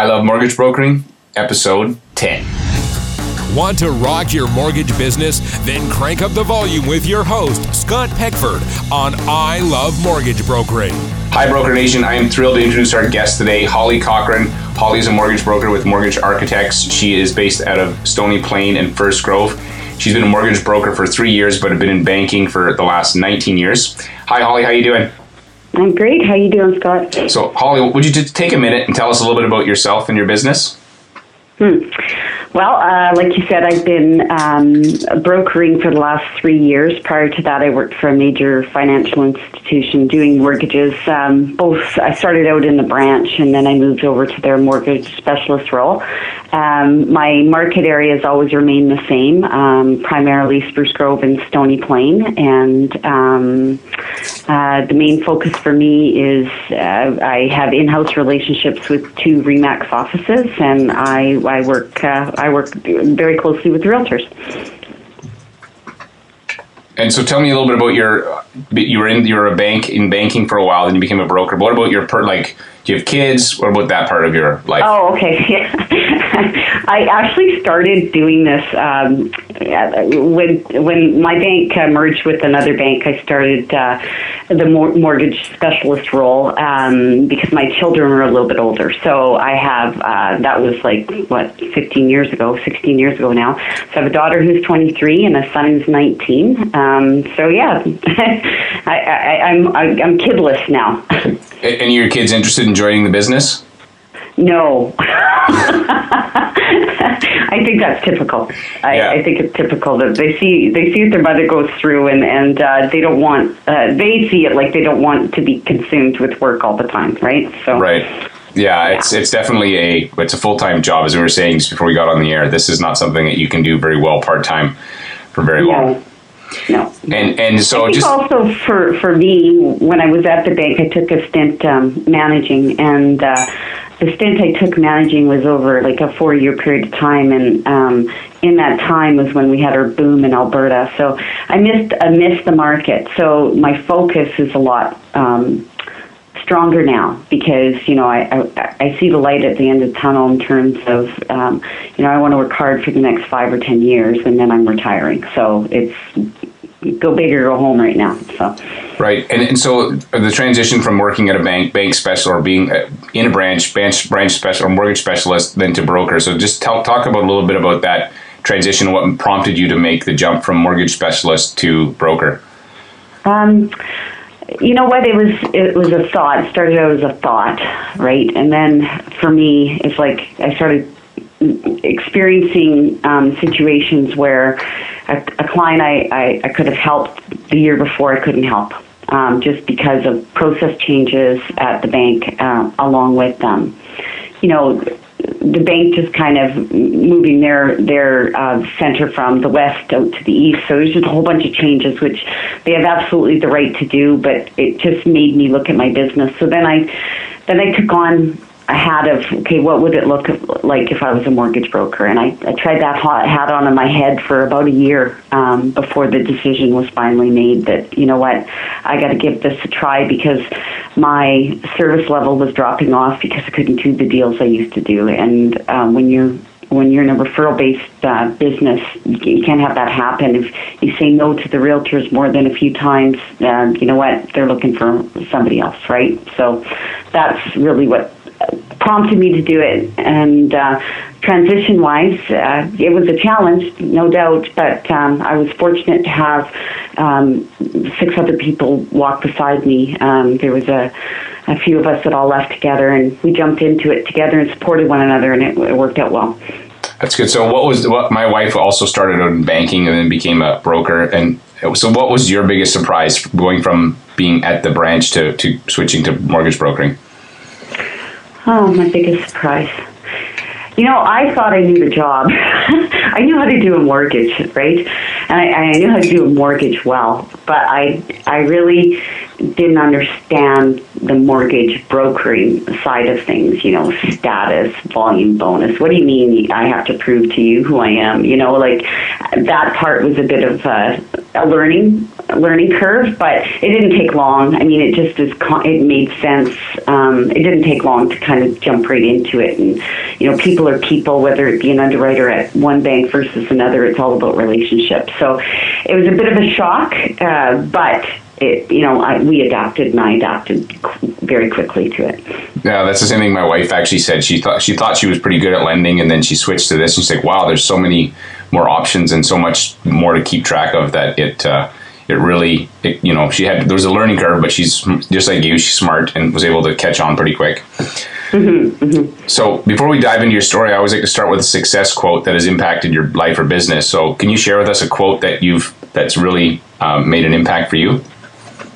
I Love Mortgage Brokering, episode 10. Want to rock your mortgage business? Then crank up the volume with your host, Scott Peckford, on I Love Mortgage Brokering. Hi, Broker Nation. I am thrilled to introduce our guest today, Holly Cochran. Holly is a mortgage broker with Mortgage Architects. She is based out of Stony Plain and Spruce Grove. She's been a mortgage broker for three years, but have been in banking for the last 19 years. Hi, Holly. How are you doing? I'm great. How you doing, Scott? So, Holly, would you just take a minute and tell us a little bit about yourself and your business? Hmm. Well, uh, like you said, I've been um, brokering for the last three years. Prior to that, I worked for a major financial institution doing mortgages. Um, both I started out in the branch, and then I moved over to their mortgage specialist role. Um, my market area has always remained the same, um, primarily Spruce Grove and Stony Plain, and um, uh, the main focus for me is uh, I have in-house relationships with two Remax offices, and I, I work uh, I work very closely with realtors. And so, tell me a little bit about your. You were in. You were a bank in banking for a while, then you became a broker. What about your per like? Do you have kids? What about that part of your life? Oh, okay. Yeah. I actually started doing this um, when when my bank uh, merged with another bank. I started uh, the mor- mortgage specialist role um, because my children were a little bit older. So I have uh, that was like what 15 years ago, 16 years ago now. So I have a daughter who's 23 and a son who's 19. Um, so yeah, I, I, I'm I'm kidless now. And your kids interested in joining the business? No. I think that's typical. I, Yeah. I think it's typical that they see they see what their mother goes through, and and uh, they don't want uh, they see it like they don't want to be consumed with work all the time, right? So Right. Yeah, it's it's definitely a it's a full time job as we were saying just before we got on the air. This is not something that you can do very well part time for very long. no, no. And and so I think just also for for me, when I was at the bank, I took a stint um, managing, and uh, the stint I took managing was over like a four year period of time, and um, in that time was when we had our boom in Alberta. So I missed I missed the market. So my focus is a lot. Um, stronger now because you know I, I I see the light at the end of the tunnel in terms of um, you know I want to work hard for the next five or ten years and then I'm retiring so it's go big or go home right now so right and, and so the transition from working at a bank bank special or being uh, in a branch branch branch special or mortgage specialist then to broker. So just tell, talk about a little bit about that transition. What prompted you to make the jump from mortgage specialist to broker? Um, you know what? It was it was a thought. It started out as a thought, right? And then for me, it's like I started experiencing um, situations where a, a client I, I, I could have helped the year before I couldn't help. Um, just because of process changes at the bank uh, along with them. You know, the bank just kind of moving their their uh, center from the west out to the east. So there's just a whole bunch of changes, which they have absolutely the right to do. But it just made me look at my business. So then I then I took on hat of okay, what would it look like if I was a mortgage broker? And I, I tried that hat on in my head for about a year um, before the decision was finally made that you know what, I got to give this a try because my service level was dropping off because I couldn't do the deals I used to do. And um, when you're when you're in a referral based uh, business, you you can't have that happen. If you say no to the realtors more than a few times, uh, you know what? They're looking for somebody else, right? So that's really what prompted me to do it. And uh, transition wise, uh, it was a challenge, no doubt, but um, I was fortunate to have um, six other people walk beside me. Um, there was a, a few of us that all left together, and we jumped into it together and supported one another, and it, it worked out well. That's good. So what was what my wife also started out in banking and then became a broker. And so what was your biggest surprise going from being at the branch to, to switching to mortgage brokering? Oh, my biggest surprise. You know, I thought I knew the job. I knew how to do a mortgage, right? And I, I knew how to do a mortgage well. But I, I really didn't understand the mortgage brokering side of things, you know, status, volume bonus. What do you mean I have to prove to you who I am? You know, like that part was a bit of a, a learning learning curve, but it didn't take long. I mean, it just is, it made sense. Um, it didn't take long to kind of jump right into it. And, you know, people are people, whether it be an underwriter at one bank versus another, it's all about relationships. So it was a bit of a shock, uh, but it, you know, I, we adapted and I adapted very quickly to it. Yeah, that's the same thing my wife actually said. She thought she thought she was pretty good at lending, and then she switched to this. And she's like, "Wow, there's so many more options and so much more to keep track of that it." Uh, it really, it, you know, she had there was a learning curve, but she's just like you. She's smart and was able to catch on pretty quick. Mm-hmm, mm-hmm. So, before we dive into your story, I always like to start with a success quote that has impacted your life or business. So, can you share with us a quote that you've that's really um, made an impact for you?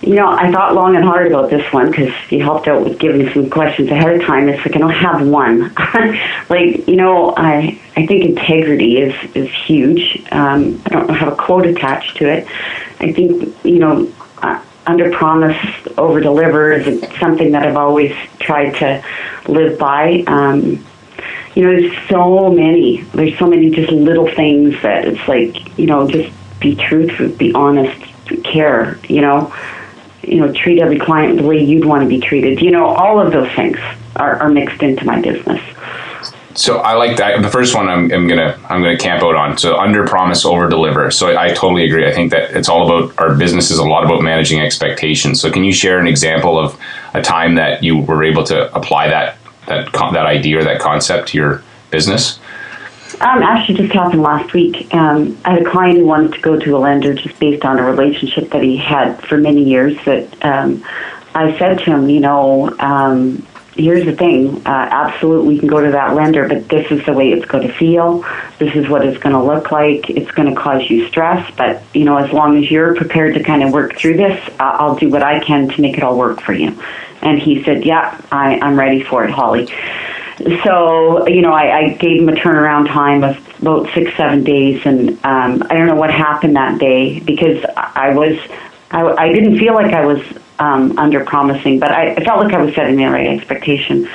You know, I thought long and hard about this one because you helped out with giving some questions ahead of time. It's like I don't have one. like you know, I I think integrity is is huge. Um, I don't have a quote attached to it. I think you know, uh, under promise, over deliver is something that I've always tried to live by. Um, you know, there's so many. There's so many just little things that it's like you know, just be truthful, be honest, care. You know you know, treat every client the way you'd want to be treated. You know, all of those things are, are mixed into my business. So I like that. The first one I'm, I'm, gonna I'm gonna camp out on. So under promise, over deliver. So I totally agree. I think that it's all about our business is a lot about managing expectations. So can you share an example of a time that you were able to apply that that that idea or that concept to your business? Um, actually, just happened last week. Um, I had a client who wanted to go to a lender just based on a relationship that he had for many years. That um, I said to him, you know, um, here's the thing. Uh, absolutely, we can go to that lender, but this is the way it's going to feel. This is what it's going to look like. It's going to cause you stress, but you know, as long as you're prepared to kind of work through this, I'll do what I can to make it all work for you. And he said, "Yeah, I, I'm ready for it, Holly." So you know, I, I gave him a turnaround time of about six, seven days, and um, I don't know what happened that day because I was, I, I didn't feel like I was um, under promising, but I, I felt like I was setting the right expectation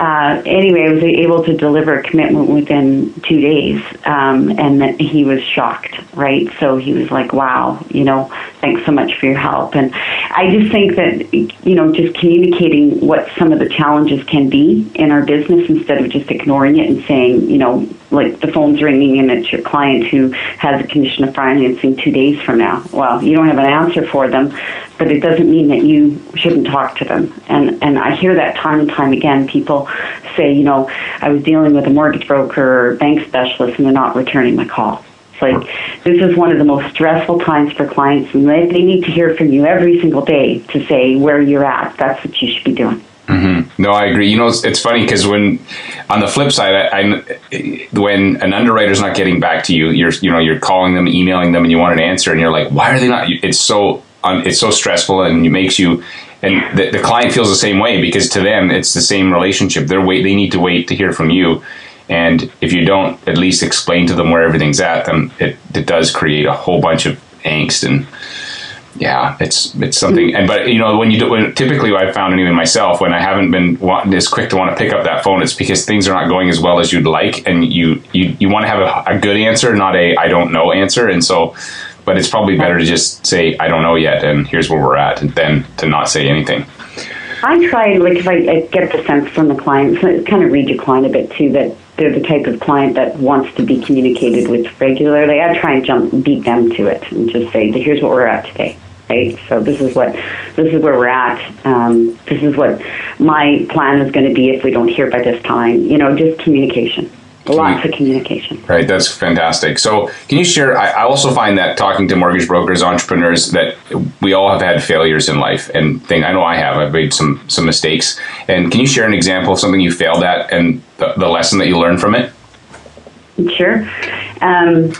uh, anyway, I was able to deliver a commitment within two days, um, and that he was shocked, right? So he was like, "Wow, you know, thanks so much for your help." And I just think that you know, just communicating what some of the challenges can be in our business instead of just ignoring it and saying, you know, like the phone's ringing and it's your client who has a condition of financing two days from now. Well, you don't have an answer for them, but it doesn't mean that you shouldn't talk to them. And and I hear that time and time again. People say, you know, I was dealing with a mortgage broker or bank specialist and they're not returning my call. It's like this is one of the most stressful times for clients, and they, they need to hear from you every single day to say where you're at. That's what you should be doing. Mm-hmm. No, I agree. You know, it's, it's funny because when on the flip side, I, I, when an underwriter's not getting back to you, you're you know you're calling them, emailing them, and you want an answer, and you're like, why are they not? It's so um, it's so stressful, and it makes you. And the, the client feels the same way because to them it's the same relationship. They're wait. They need to wait to hear from you, and if you don't at least explain to them where everything's at, then it, it does create a whole bunch of angst and yeah, it's it's something. And but you know when you do when, typically I've found even myself when I haven't been as quick to want to pick up that phone, it's because things are not going as well as you'd like, and you you, you want to have a, a good answer, not a I don't know answer, and so. But it's probably better to just say I don't know yet, and here's where we're at, then to not say anything. I try, like, if I, I get the sense from the client, kind of read your client a bit too, that they're the type of client that wants to be communicated with regularly. I try and jump, beat them to it, and just say, "Here's what we're at today." right? So this is what this is where we're at. Um, this is what my plan is going to be if we don't hear by this time. You know, just communication. Lots of communication. Right, that's fantastic. So, can you share? I, I also find that talking to mortgage brokers, entrepreneurs, that we all have had failures in life, and thing I know I have. I've made some some mistakes. And can you share an example of something you failed at and the, the lesson that you learned from it? Sure. Um,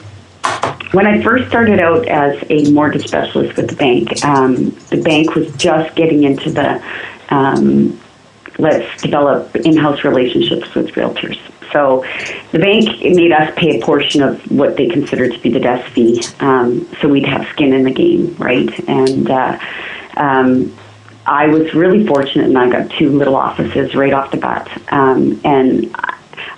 when I first started out as a mortgage specialist with the bank, um, the bank was just getting into the um, let's develop in-house relationships with realtors. So the bank made us pay a portion of what they considered to be the desk fee, um, so we'd have skin in the game, right? And uh, um, I was really fortunate, and I got two little offices right off the bat. Um, and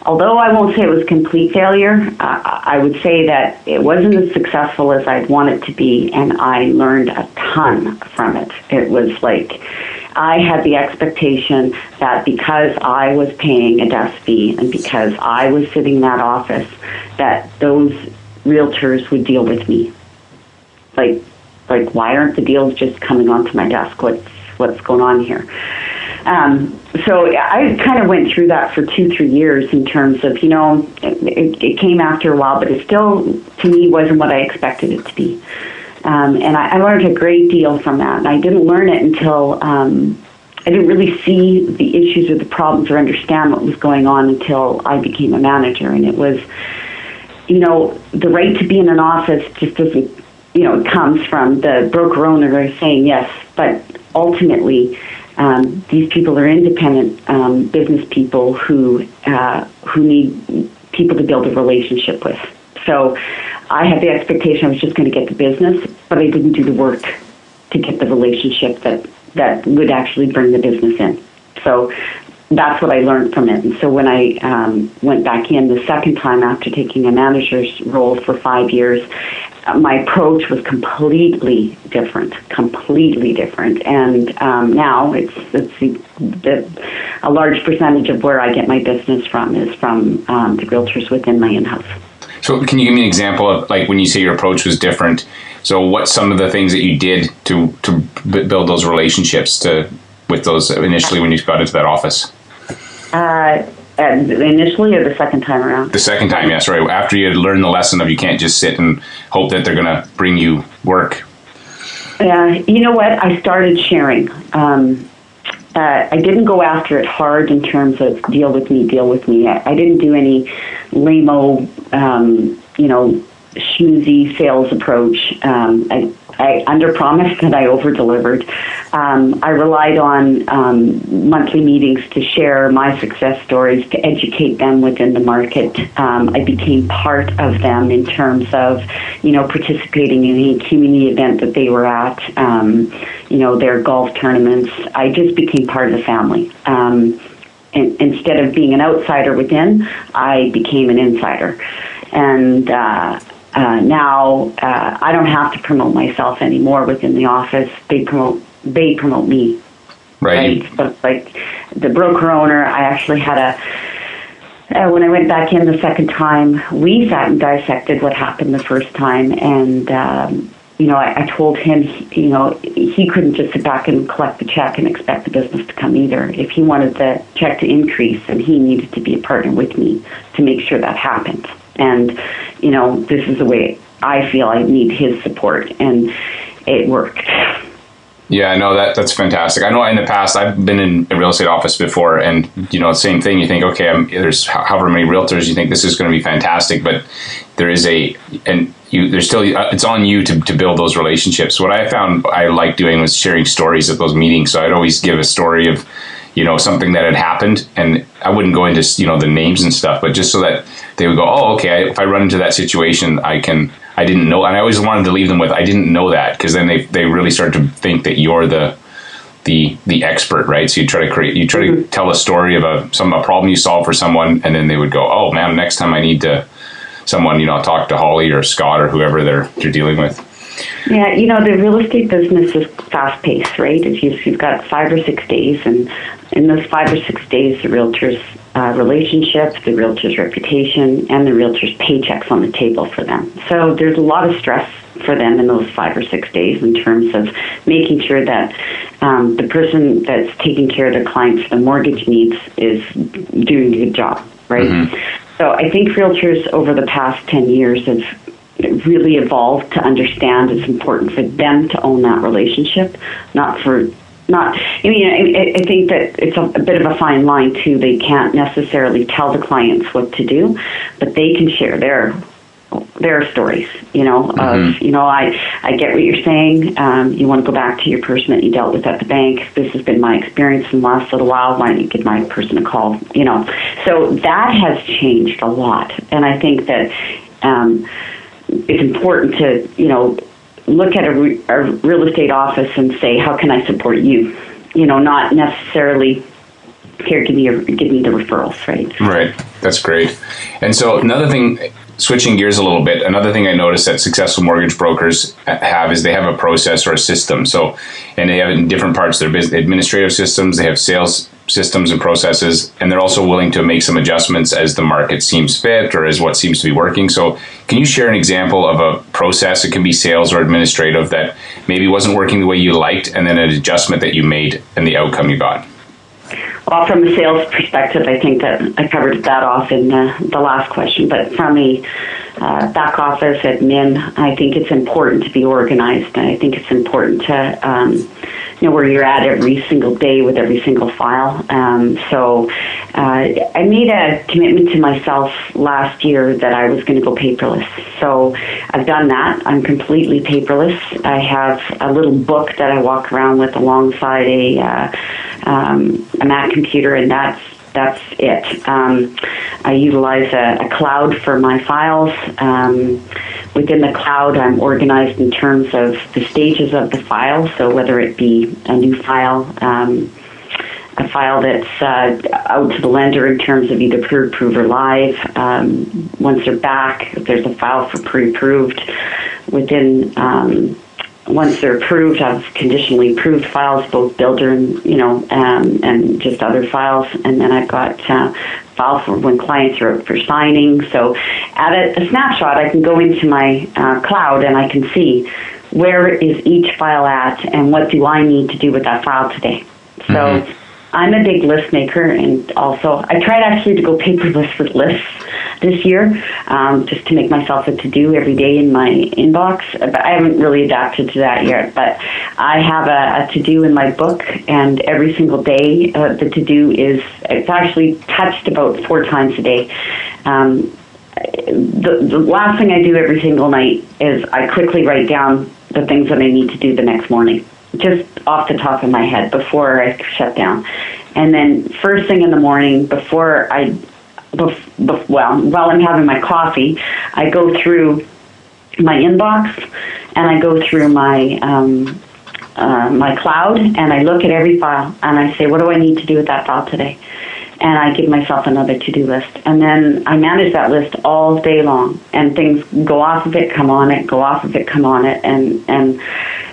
although I won't say it was complete failure, uh, I would say that it wasn't as successful as I'd want it to be, and I learned a ton from it. It was like I had the expectation that because I was paying a desk fee and because I was sitting in that office, that those realtors would deal with me. Like, like why aren't the deals just coming onto my desk? What's what's going on here? Um, so I kind of went through that for two, three years in terms of, you know, it, it came after a while, but it still, to me, wasn't what I expected it to be. Um, and I, I learned a great deal from that. And I didn't learn it until um, I didn't really see the issues or the problems or understand what was going on until I became a manager. And it was, you know, the right to be in an office just doesn't, you know, it comes from the broker owner saying yes, but ultimately, um, these people are independent um, business people who uh, who need people to build a relationship with. So I had the expectation I was just going to get the business, but I didn't do the work to get the relationship that that would actually bring the business in. So that's what I learned from it. And so when I um, went back in the second time after taking a manager's role for five years, my approach was completely different, completely different. And um, now it's, it's the, the, a large percentage of where I get my business from is from um, the realtors within my in-house. So, can you give me an example of like when you say your approach was different? So, what some of the things that you did to to build those relationships to with those initially when you got into that office? Uh, initially, or the second time around? The second time, yes, right. After you had learned the lesson of you can't just sit and hope that they're going to bring you work. Yeah, uh, you know what? I started sharing. Um, uh, I didn't go after it hard in terms of deal with me, deal with me. I, I didn't do any lamo, um, you know, schmoozy sales approach. Um, I, I under promised and I over delivered. Um, I relied on um, monthly meetings to share my success stories, to educate them within the market. Um, I became part of them in terms of, you know, participating in any community event that they were at, um, you know, their golf tournaments. I just became part of the family. Um, instead of being an outsider within, I became an insider. And uh, uh, now uh, I don't have to promote myself anymore within the office. They promote they promote me. Right. right? So it's like the broker owner. I actually had a. Uh, when I went back in the second time, we sat and dissected what happened the first time, and um, you know, I, I told him, you know, he couldn't just sit back and collect the check and expect the business to come either. If he wanted the check to increase, and he needed to be a partner with me to make sure that happened. And, you know, this is the way I feel I need his support. And it worked. Yeah, no, that that's fantastic. I know in the past I've been in a real estate office before, and you know, same thing. You think, okay, I'm, there's however many realtors, you think this is going to be fantastic, but there is a and you there's still uh, it's on you to, to build those relationships. What I found I like doing was sharing stories at those meetings. So I'd always give a story of you know something that had happened, and I wouldn't go into you know the names and stuff, but just so that they would go, oh, okay, if I run into that situation, I can. I didn't know, and I always wanted to leave them with, I didn't know that, because then they they really start to think that you're the the the expert, right? So you try to create, you try mm-hmm. to tell a story of a some a problem you solve for someone, and then they would go, oh man, next time I need to someone, you know, talk to Holly or Scott or whoever they're they're dealing with. Yeah, you know, the real estate business is fast paced, right? If you've, you've got five or six days, and in those five or six days, the realtor's uh, relationship, the realtor's reputation, and the realtor's paychecks on the table for them. So there's a lot of stress for them in those five or six days in terms of making sure that um, the person that's taking care of their clients' the mortgage needs is doing a good job, right? Mm-hmm. So I think realtors over the past 10 years have really evolved to understand it's important for them to own that relationship, not for not. I mean, I, I think that it's a, a, bit of a fine line too. They can't necessarily tell the clients what to do, but they can share their their stories. You know, mm-hmm. of you know, I I get what you're saying. Um, you want to go back to your person that you dealt with at the bank. This has been my experience in the last little while. Why don't you give my person a call? You know, so that has changed a lot, and I think that. Um, it's important to you know look at a, a real estate office and say, how can I support you? you know, not necessarily here give me your, give me the referrals, right? Right. That's great. And so another thing, switching gears a little bit, another thing I noticed that successful mortgage brokers have is they have a process or a system. So, and they have it in different parts of their business, administrative systems, they have sales systems and processes, and they're also willing to make some adjustments as the market seems fit or as what seems to be working. So, can you share an example of a process? It can be sales or administrative that maybe wasn't working the way you liked, and then an adjustment that you made and the outcome you got. Well, from a sales perspective, I think that I covered that off in the, the last question. But from a uh, back office admin, I think it's important to be organized. And I think it's important to um, know where you're at every single day with every single file. Um, so uh, I made a commitment to myself last year that I was going to go paperless. So I've done that. I'm completely paperless. I have a little book that I walk around with alongside a uh, um, a Mac computer, and that's that's it. Um, I utilize a, a, cloud for my files. Um, within the cloud, I'm organized in terms of the stages of the file. So whether it be a new file, um, a file that's uh, out to the lender in terms of either pre-approved or live. Um, once they're back, if there's a file for pre-approved. Within um, once they're approved, I've conditionally approved files, both builder and you know, um, and just other files, and then I've got uh, files for when clients are for signing. So, at a, a snapshot, I can go into my uh, cloud and I can see where is each file at and what do I need to do with that file today. So. Mm-hmm I'm a big list maker, and also I tried actually to go paperless with lists this year, um, just to make myself a to do every day in my inbox. But I haven't really adapted to that yet. But I have a, a to do in my book, and every single day uh, the to do is it's actually touched about four times a day. Um, the, the last thing I do every single night is I quickly write down the things that I need to do the next morning just off the top of my head before I shut down. And then first thing in the morning, before I, bef, bef, well, while I'm having my coffee, I go through my inbox and I go through my um, uh, my cloud and I look at every file and I say, what do I need to do with that file today? And I give myself another to-do list, and then I manage that list all day long. And things go off of it, come on it, go off of it, come on it, and and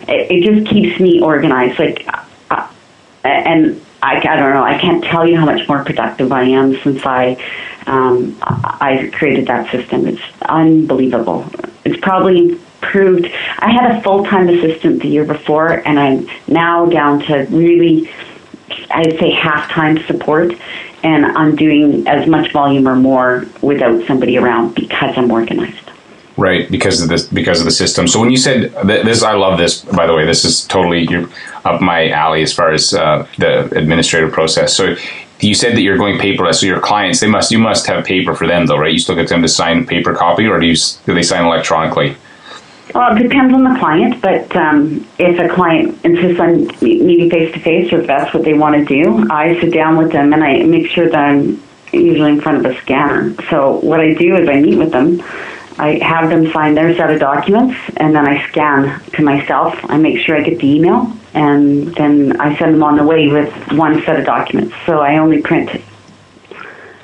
it, it just keeps me organized. Like, uh, and I, I don't know. I can't tell you how much more productive I am since I um, I created that system. It's unbelievable. It's probably proved. I had a full time assistant the year before, and I'm now down to really, I'd say half time support, and I'm doing as much volume or more without somebody around because I'm organized right because of this because of the system. So when you said this i love this by the way. This is totally you're up my alley as far as uh, the administrative process. So you said that you're going paperless. So your clients they must you must have paper for them though right? You still get them to sign a paper copy or do you do they sign electronically? Well, it depends on the client, but um, if a client insists on meeting face to face, or if that's what they want to do, I sit down with them and I make sure that I'm usually in front of a scanner. So what I do is I meet with them I have them sign their set of documents, and then I scan to myself. I make sure I get the email, and then I send them on the way with one set of documents. So I only print.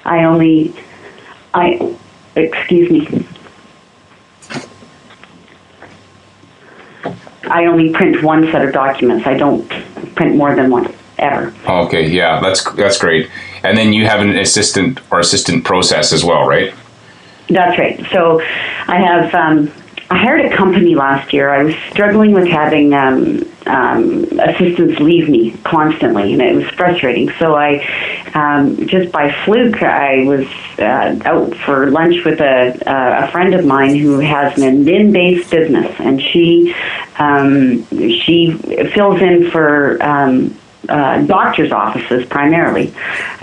I only, I, excuse me. I only print one set of documents. I don't print more than one ever. Okay, yeah, that's that's great. And then you have an assistant or assistant process as well, right? That's right. So I have um, I hired a company last year. I was struggling with having um, um, assistants leave me constantly, and it was frustrating. So I um, just by fluke I was uh, out for lunch with a, a friend of mine who has an admin-based business, and she um, she fills in for. Um, uh, doctors' offices primarily,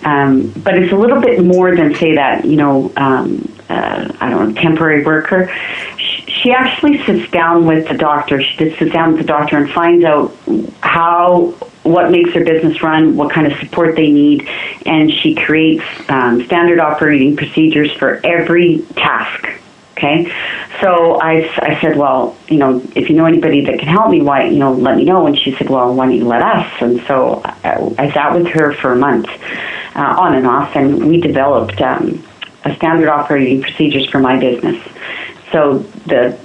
um, but it's a little bit more than say that you know um, uh, I don't know, temporary worker. She, she actually sits down with the doctor. She just sits down with the doctor and finds out how what makes their business run, what kind of support they need, and she creates um, standard operating procedures for every task. Okay, so I, I said, well, you know, if you know anybody that can help me, why, you know, let me know. And she said, well, why don't you let us? And so I, I sat with her for a month, uh, on and off, and we developed um, a standard operating procedures for my business. So the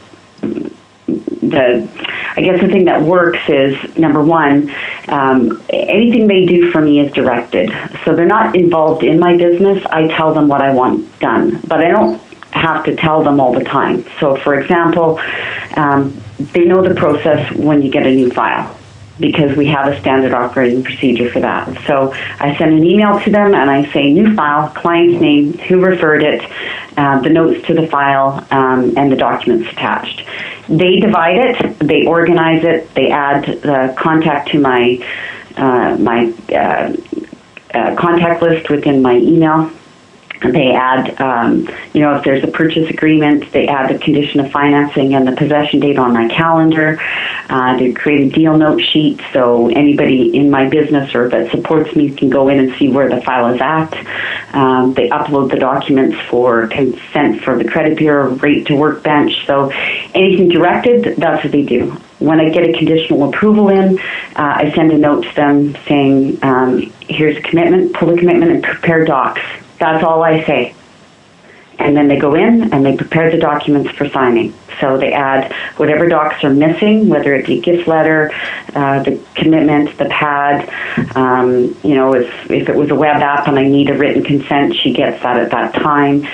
the I guess the thing that works is number one, um, anything they do for me is directed. So they're not involved in my business. I tell them what I want done, but I don't have to tell them all the time. So, for example, um, they know the process when you get a new file because we have a standard operating procedure for that. So I send an email to them and I say new file, client's name, who referred it, uh, the notes to the file, um, and the documents attached. They divide it, they organize it, they add the contact to my uh, my uh, uh contact list within my email they add, um, you know, if there's a purchase agreement, they add the condition of financing and the possession date on my calendar. Uh, they create a deal note sheet so anybody in my business or that supports me can go in and see where the file is at. Um, they upload the documents for consent for the credit bureau, rate to workbench. So anything directed, that's what they do. When I get a conditional approval in, uh, I send a note to them saying, um, here's a commitment, pull the commitment and prepare docs that's all I say. And then they go in and they prepare the documents for signing. So they add whatever docs are missing, whether it be gift letter, uh, the commitment, the pad. Um, you know, if, if it was a web app and I need a written consent, she gets that at that time.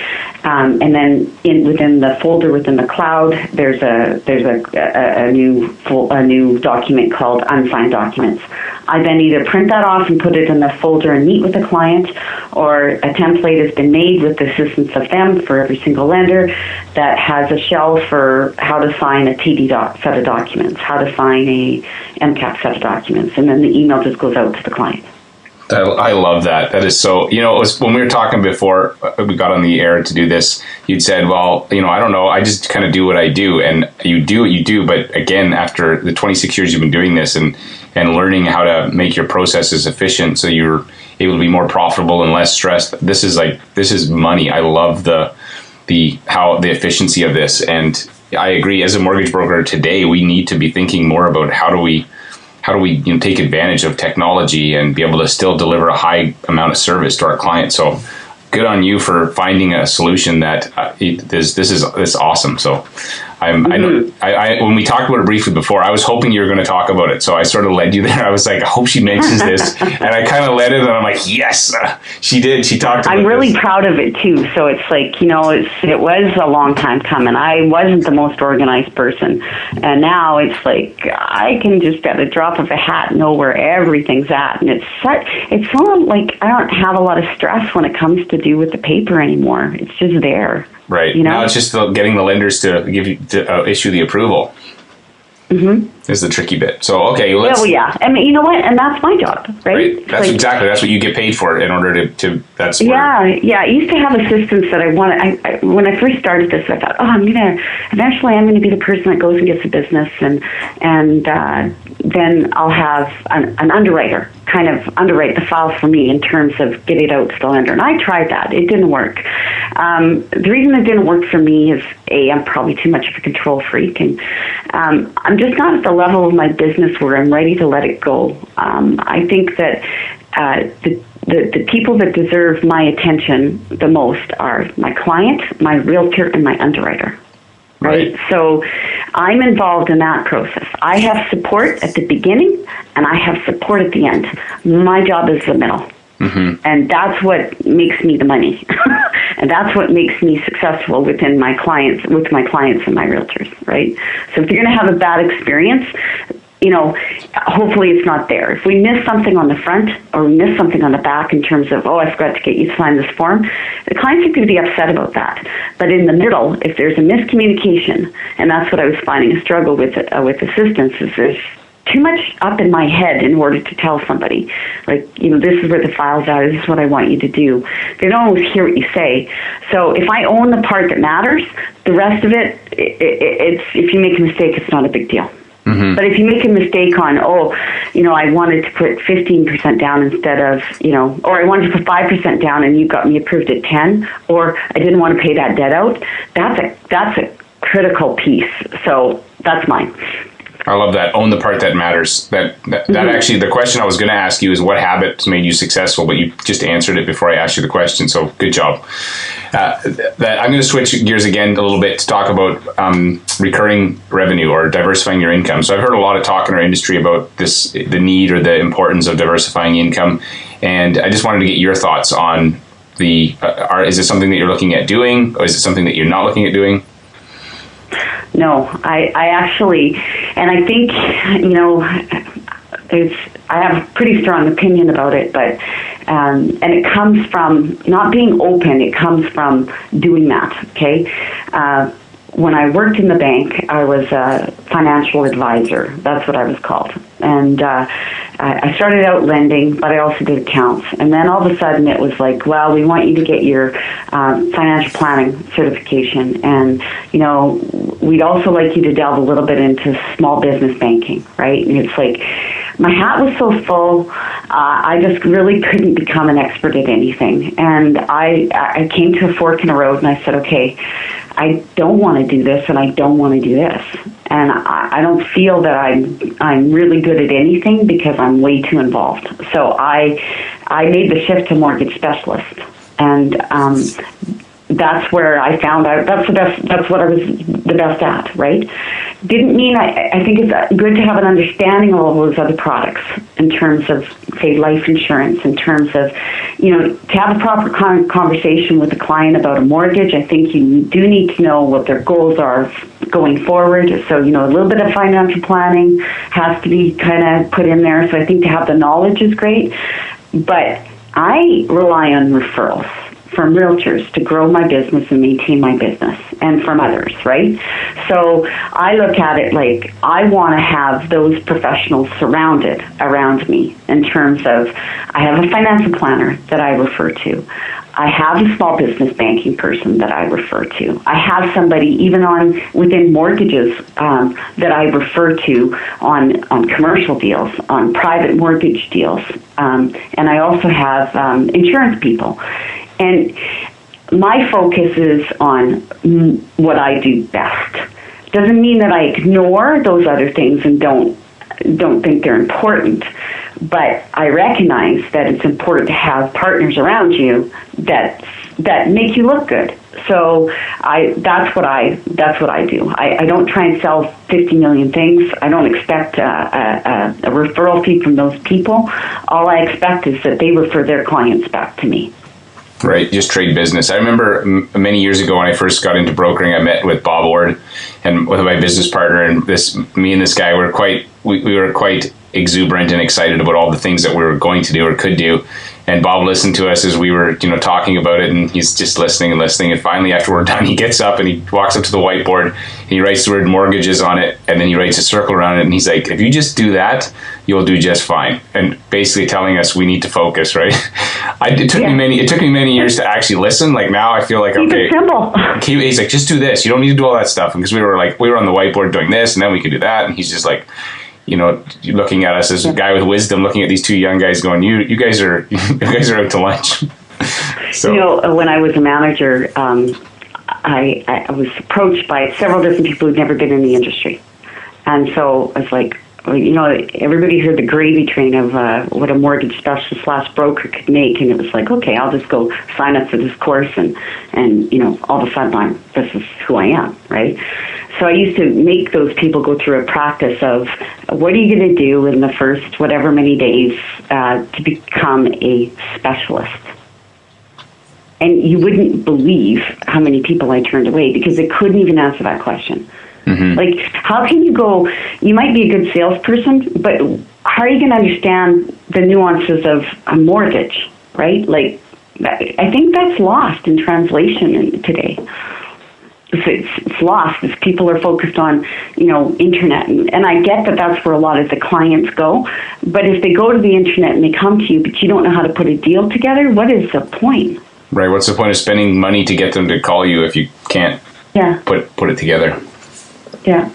Um, and then in, within the folder within the cloud, there's a there's a, a, a new a new document called unsigned documents. I then either print that off and put it in the folder and meet with the client, or a template has been made with the assistance of them for every single lender that has a shell for how to sign a TD doc, set of documents, how to sign a MCAP set of documents, and then the email just goes out to the client. I love that. That is so. You know, was when we were talking before uh, we got on the air to do this. You'd said, "Well, you know, I don't know. I just kind of do what I do," and you do what you do. But again, after the 26 years you've been doing this and and learning how to make your processes efficient, so you're able to be more profitable and less stressed. This is like this is money. I love the the how the efficiency of this, and I agree. As a mortgage broker today, we need to be thinking more about how do we how do we you know, take advantage of technology and be able to still deliver a high amount of service to our clients. So good on you for finding a solution that uh, this this is this awesome. So I'm. I know mm-hmm. I, I, when we talked about it briefly before, I was hoping you were going to talk about it. So I sort of led you there. I was like, I hope she mentions this, and I kind of led it, and I'm like, yes, uh, she did. She talked. I'm really this. proud of it too. So it's like you know, it's, it was a long time coming. I wasn't the most organized person, and now it's like I can just at a drop of a hat know where everything's at, and it's such. It's so like I don't have a lot of stress when it comes to do with the paper anymore. It's just there. Right. You know? Now it's just the, getting the lenders to give you to uh, issue the approval. Mm-hmm. Is the tricky bit. So okay, let's. Well, yeah, I mean, you know what, and that's my job, right? right. That's like, exactly that's what you get paid for in order to to. That's yeah, yeah. I used to have assistants that I wanted. I, I when I first started this, I thought, oh, I'm gonna eventually I'm gonna be the person that goes and gets a business, and and uh, then I'll have an, an underwriter kind of underwrite the file for me in terms of getting it out to the lender. And I tried that. It didn't work. Um, the reason it didn't work for me is A, I'm probably too much of a control freak. And um, I'm just not at the level of my business where I'm ready to let it go. Um, I think that uh, the, the, the people that deserve my attention the most are my client, my realtor, and my underwriter right? So I'm involved in that process. I have support at the beginning and I have support at the end. My job is the middle. Mm-hmm. And that's what makes me the money. and that's what makes me successful within my clients, with my clients and my realtors, right? So if you're going to have a bad experience, you know, hopefully it's not there. If we miss something on the front or we miss something on the back in terms of, oh, I forgot to get you to sign this form, the clients are going to be upset about that. But in the middle, if there's a miscommunication, and that's what I was finding a struggle with uh, with assistance, is there's too much up in my head in order to tell somebody, like, you know, this is where the file's at, this is what I want you to do. They don't always hear what you say. So if I own the part that matters, the rest of it, it, it it's if you make a mistake, it's not a big deal. Mm-hmm. But if you make a mistake on, oh, you know, I wanted to put 15% down instead of, you know, or I wanted to put 5% down and you got me approved at 10, or I didn't want to pay that debt out, that's a, that's a, critical piece. So that's mine. I love that. Own the part that matters. That that, mm-hmm. that actually the question I was going to ask you is what habits made you successful, but you just answered it before I asked you the question. So good job. Uh, that I'm going to switch gears again a little bit to talk about um, recurring revenue or diversifying your income. So I've heard a lot of talk in our industry about this, the need or the importance of diversifying income, and I just wanted to get your thoughts on the. Uh, are, is it something that you're looking at doing, or is it something that you're not looking at doing? No, I, I actually, and I think, you know, it's, I have a pretty strong opinion about it, but, um, and it comes from not being open, it comes from doing that, okay? Uh, when I worked in the bank, I was a financial advisor. That's what I was called. And uh, I started out lending, but I also did accounts. And then all of a sudden it was like, well, we want you to get your um, financial planning certification. And, you know, we'd also like you to delve a little bit into small business banking, right? And it's like, my hat was so full, uh, I just really couldn't become an expert at anything. And I, I came to a fork in the road and I said, okay, I don't want to do this and I don't want to do this. And I, I don't feel that I'm I'm really good at anything because I'm way too involved. So I I made the shift to mortgage specialist, and um, that's where I found out that's the best that's what I was the best at, right? Didn't mean I I think it's uh, good to have an understanding of all those other products in terms of say life insurance, in terms of you know to have a proper con- conversation with a client about a mortgage. I think you do need to know what their goals are going forward. So you know a little bit of financial planning has to be kind of put in there. So I think to have the knowledge is great, but I rely on referrals from realtors to grow my business and maintain my business and from others, right? So I look at it like I want to have those professionals surrounded around me in terms of I have a financial planner that I refer to. I have a small business banking person that I refer to. I have somebody even on within mortgages um, that I refer to on on commercial deals, on private mortgage deals, um, and I also have um, insurance people. And my focus is on what I do best. Doesn't mean that I ignore those other things and don't don't think they're important, but I recognize that it's important to have partners around you that that make you look good. So I that's what I that's what I do. I, I don't try and sell 50 million things. I don't expect uh, a, a, a referral fee from those people. All I expect is that they refer their clients back to me right? Just trade business. I remember m- many years ago when I first got into brokering, I met with Bob Ward and with my business partner, and this me and this guy were quite we, we were quite exuberant and excited about all the things that we were going to do or could do and Bob listened to us as we were, you know, talking about it, and he's just listening and listening. And finally, after we're done, he gets up and he walks up to the whiteboard. And he writes the word mortgages on it, and then he writes a circle around it. And he's like, "If you just do that, you'll do just fine." And basically telling us we need to focus, right? I, it took yeah. me many. It took me many years to actually listen. Like now, I feel like Keep okay. It simple. He's like, just do this. You don't need to do all that stuff. Because we were like, we were on the whiteboard doing this, and then we could do that. And he's just like you know, looking at us as a guy with wisdom, looking at these two young guys, going, "You, you guys are, you guys are out to lunch." so, you know, when I was a manager, um, I, I was approached by several different people who'd never been in the industry, and so I was like, you know, everybody heard the gravy train of uh, what a mortgage specialist slash broker could make, and it was like, okay, I'll just go sign up for this course, and and you know, all of a sudden, I'm this is who I am, right? So I used to make those people go through a practice of what are you going to do in the first whatever many days uh, to become a specialist. And you wouldn't believe how many people I turned away because they couldn't even answer that question. Mm-hmm. Like, how can you go? You might be a good salesperson, but how are you going to understand the nuances of a mortgage, right? Like, I think that's lost in translation today. It's, it's lost if people are focused on, you know, internet. And, and I get that that's where a lot of the clients go. But if they go to the internet and they come to you, but you don't know how to put a deal together, what is the point? Right. What's the point of spending money to get them to call you if you can't yeah. put put it together? Yeah.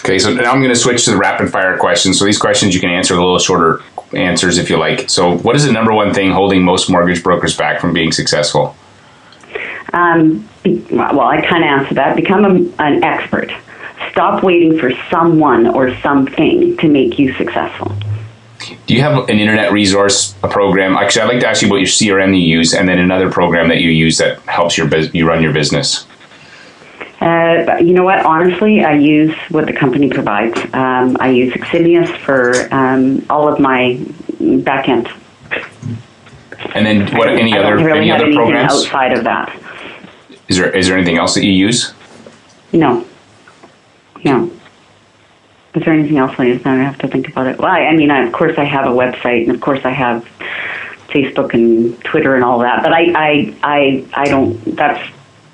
Okay, so now I'm going to switch to the rapid fire questions. So these questions you can answer a little shorter answers if you like. So, what is the number one thing holding most mortgage brokers back from being successful? Um, be, well, I kind of answered that. Become a, an expert. Stop waiting for someone or something to make you successful. Do you have an internet resource, a program? Actually, I'd like to ask you about your CRM you use, and then another program that you use that helps your bus- you run your business. Uh, you know what? Honestly, I use what the company provides. Um, I use Eximius for um, all of my back end. And then what? Any other really any other programs? outside of that. Is there is there anything else that you use? No. No. Is there anything else I use? I have to think about it. Well, I, I mean, I, of course, I have a website, and of course, I have Facebook and Twitter and all that. But I, I, I, I don't. That's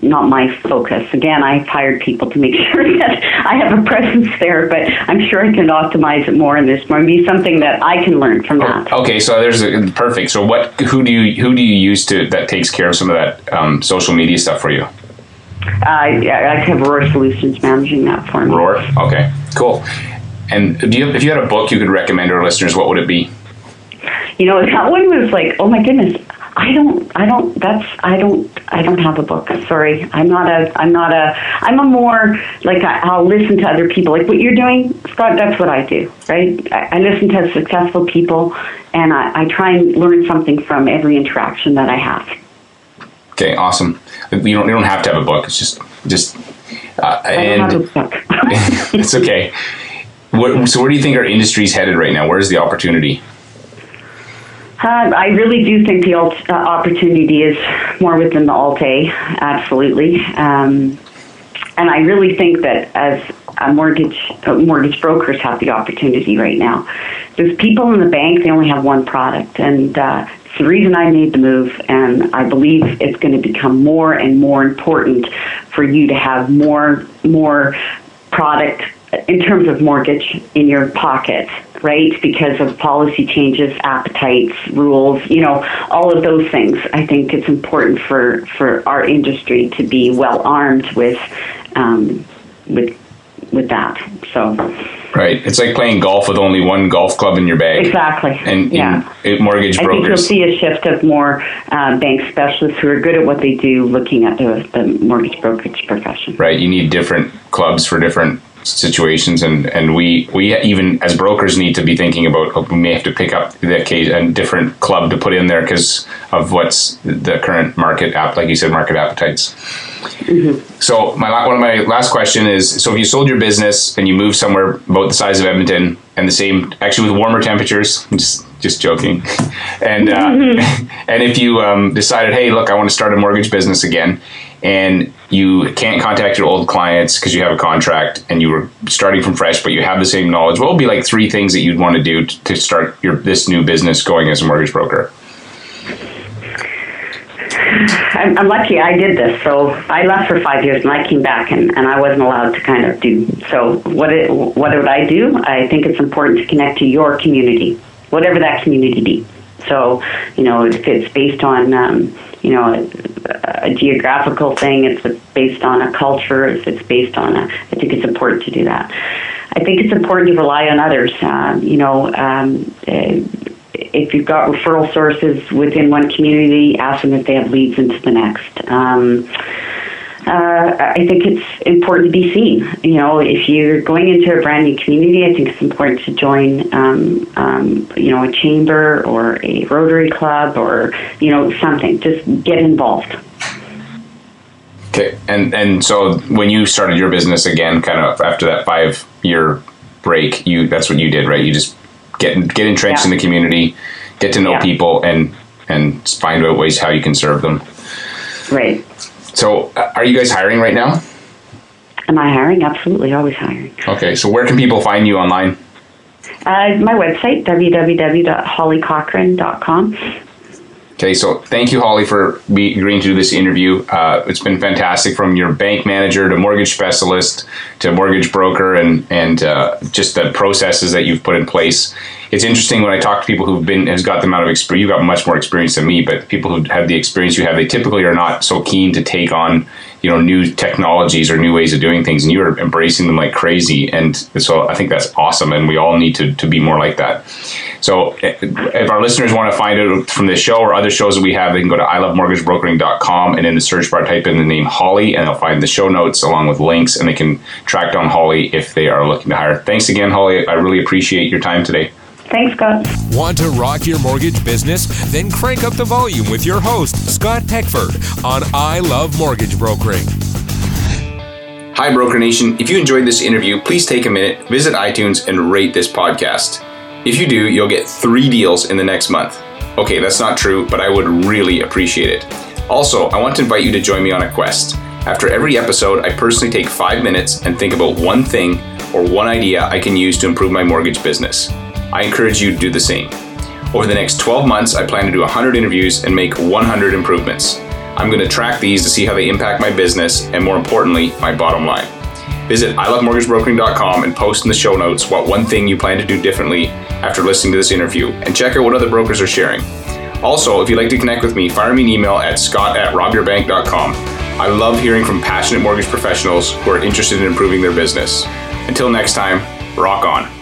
not my focus. Again, I've hired people to make sure that I have a presence there, but I'm sure I can optimize it more, and this to be something that I can learn from that. Okay, so there's a, perfect. So what? Who do you who do you use to that takes care of some of that um, social media stuff for you? Uh, yeah, I have Roar Solutions managing that for me. Roar. Okay, cool. And do you if you had a book you could recommend our listeners, what would it be? You know, that one was like, oh my goodness, I don't, I don't, that's, I don't, I don't have a book. Sorry. I'm not a, I'm not a, I'm a more, like, I, I'll listen to other people. Like what you're doing, Scott, that's what I do, right? I, I listen to successful people and I, I try and learn something from every interaction that I have. Okay, awesome. You don't, you don't have to have a book. It's just, just, uh, I don't have a book. it's okay. What, so where do you think our industry is headed right now? Where's the opportunity? Uh, I really do think the alt, uh, opportunity is more within the Alt-A, absolutely. Um, and I really think that as a mortgage uh, mortgage brokers have the opportunity right now. There's people in the bank; they only have one product, and uh, it's the reason I made the move. And I believe it's going to become more and more important for you to have more more product in terms of mortgage in your pocket, right? Because of policy changes, appetites, rules, you know, all of those things. I think it's important for, for our industry to be well armed with um, with with that. So Right. It's like playing golf with only one golf club in your bag. exactly, And yeah. in mortgage I think you'll see a shift of more uh, bank specialists who are good at what they do, looking at the, the mortgage brokerage profession. right you need different clubs for different situations and and we we even as brokers need to be thinking about oh, we may have to pick up the case a different club to put in there because of what's the current market app like you said market appetites. Mm-hmm. So my one of my last question is so if you sold your business and you moved somewhere about the size of Edmonton and the same actually with warmer temperatures just just joking and uh, and if you um, decided hey look I want to start a mortgage business again and you can't contact your old clients because you have a contract and you were starting from fresh but you have the same knowledge what would be like three things that you'd want to do to start your this new business going as a mortgage broker I'm, I'm lucky I did this. So I left for five years and I came back and, and I wasn't allowed to kind of do. So what it, what would I do? I think it's important to connect to your community, whatever that community be. So, you know, if it's based on, um, you know, a, a geographical thing, it's based on a culture, if it's based on a, I think it's important to do that. I think it's important to rely on others. Um, you know, um, uh, if you've got referral sources within one community, ask them if they have leads into the next. Um, uh, I think it's important to be seen. You know, if you're going into a brand new community, I think it's important to join, um, um, you know, a chamber or a Rotary Club or you know something. Just get involved. Okay, and and so when you started your business again, kind of after that five year break, you that's what you did, right? You just get get entrenched Yeah. in the community, get to know Yeah. people, and and find out ways how you can serve them. Right. So, uh, are you guys hiring right now? Am I hiring? Absolutely, always hiring. Okay, so where can people find you online? Uh, my website, www.hollycochran.com. Okay, so thank you, Holly, for be, agreeing to do this interview. Uh, it's been fantastic from your bank manager to mortgage specialist to mortgage broker and, and uh, just the processes that you've put in place. it's interesting when I talk to people who've been has got the amount of experience. You've got much more experience than me, but people who have the experience you have, they typically are not so keen to take on you know new technologies or new ways of doing things, and you're embracing them like crazy. And so I think that's awesome, and we all need to to be more like that. So eh, if our listeners want to find out from this show or other shows that we have, they can go to ilovemortgagebrokering.com and in the search bar type in the name Holly, and they'll find the show notes along with links, and they can track down Holly if they are looking to hire. Thanks again, Holly. I really appreciate your time today. Thanks, Scott. Want to rock your mortgage business? Then crank up the volume with your host, Scott Peckford, on I Love Mortgage Brokering. Hi, Broker Nation. If you enjoyed this interview, please take a minute, visit iTunes, and rate this podcast. If you do, you'll get three deals in the next month. Okay, that's not true, but I would really appreciate it. Also, I want to invite you to join me on a quest. After every episode, I personally take five minutes and think about one thing or one idea I can use to improve my mortgage business. I encourage you to do the same. Over the next 12 months, I plan to do 100 interviews and make 100 improvements. I'm going to track these to see how they impact my business and, more importantly, my bottom line. Visit ilovemortgagebrokering.com and post in the show notes what one thing you plan to do differently after listening to this interview, and check out what other brokers are sharing. Also, if you'd like to connect with me, fire me an email at scott at robyourbank.com. I love hearing from passionate mortgage professionals who are interested in improving their business. Until next time, rock on.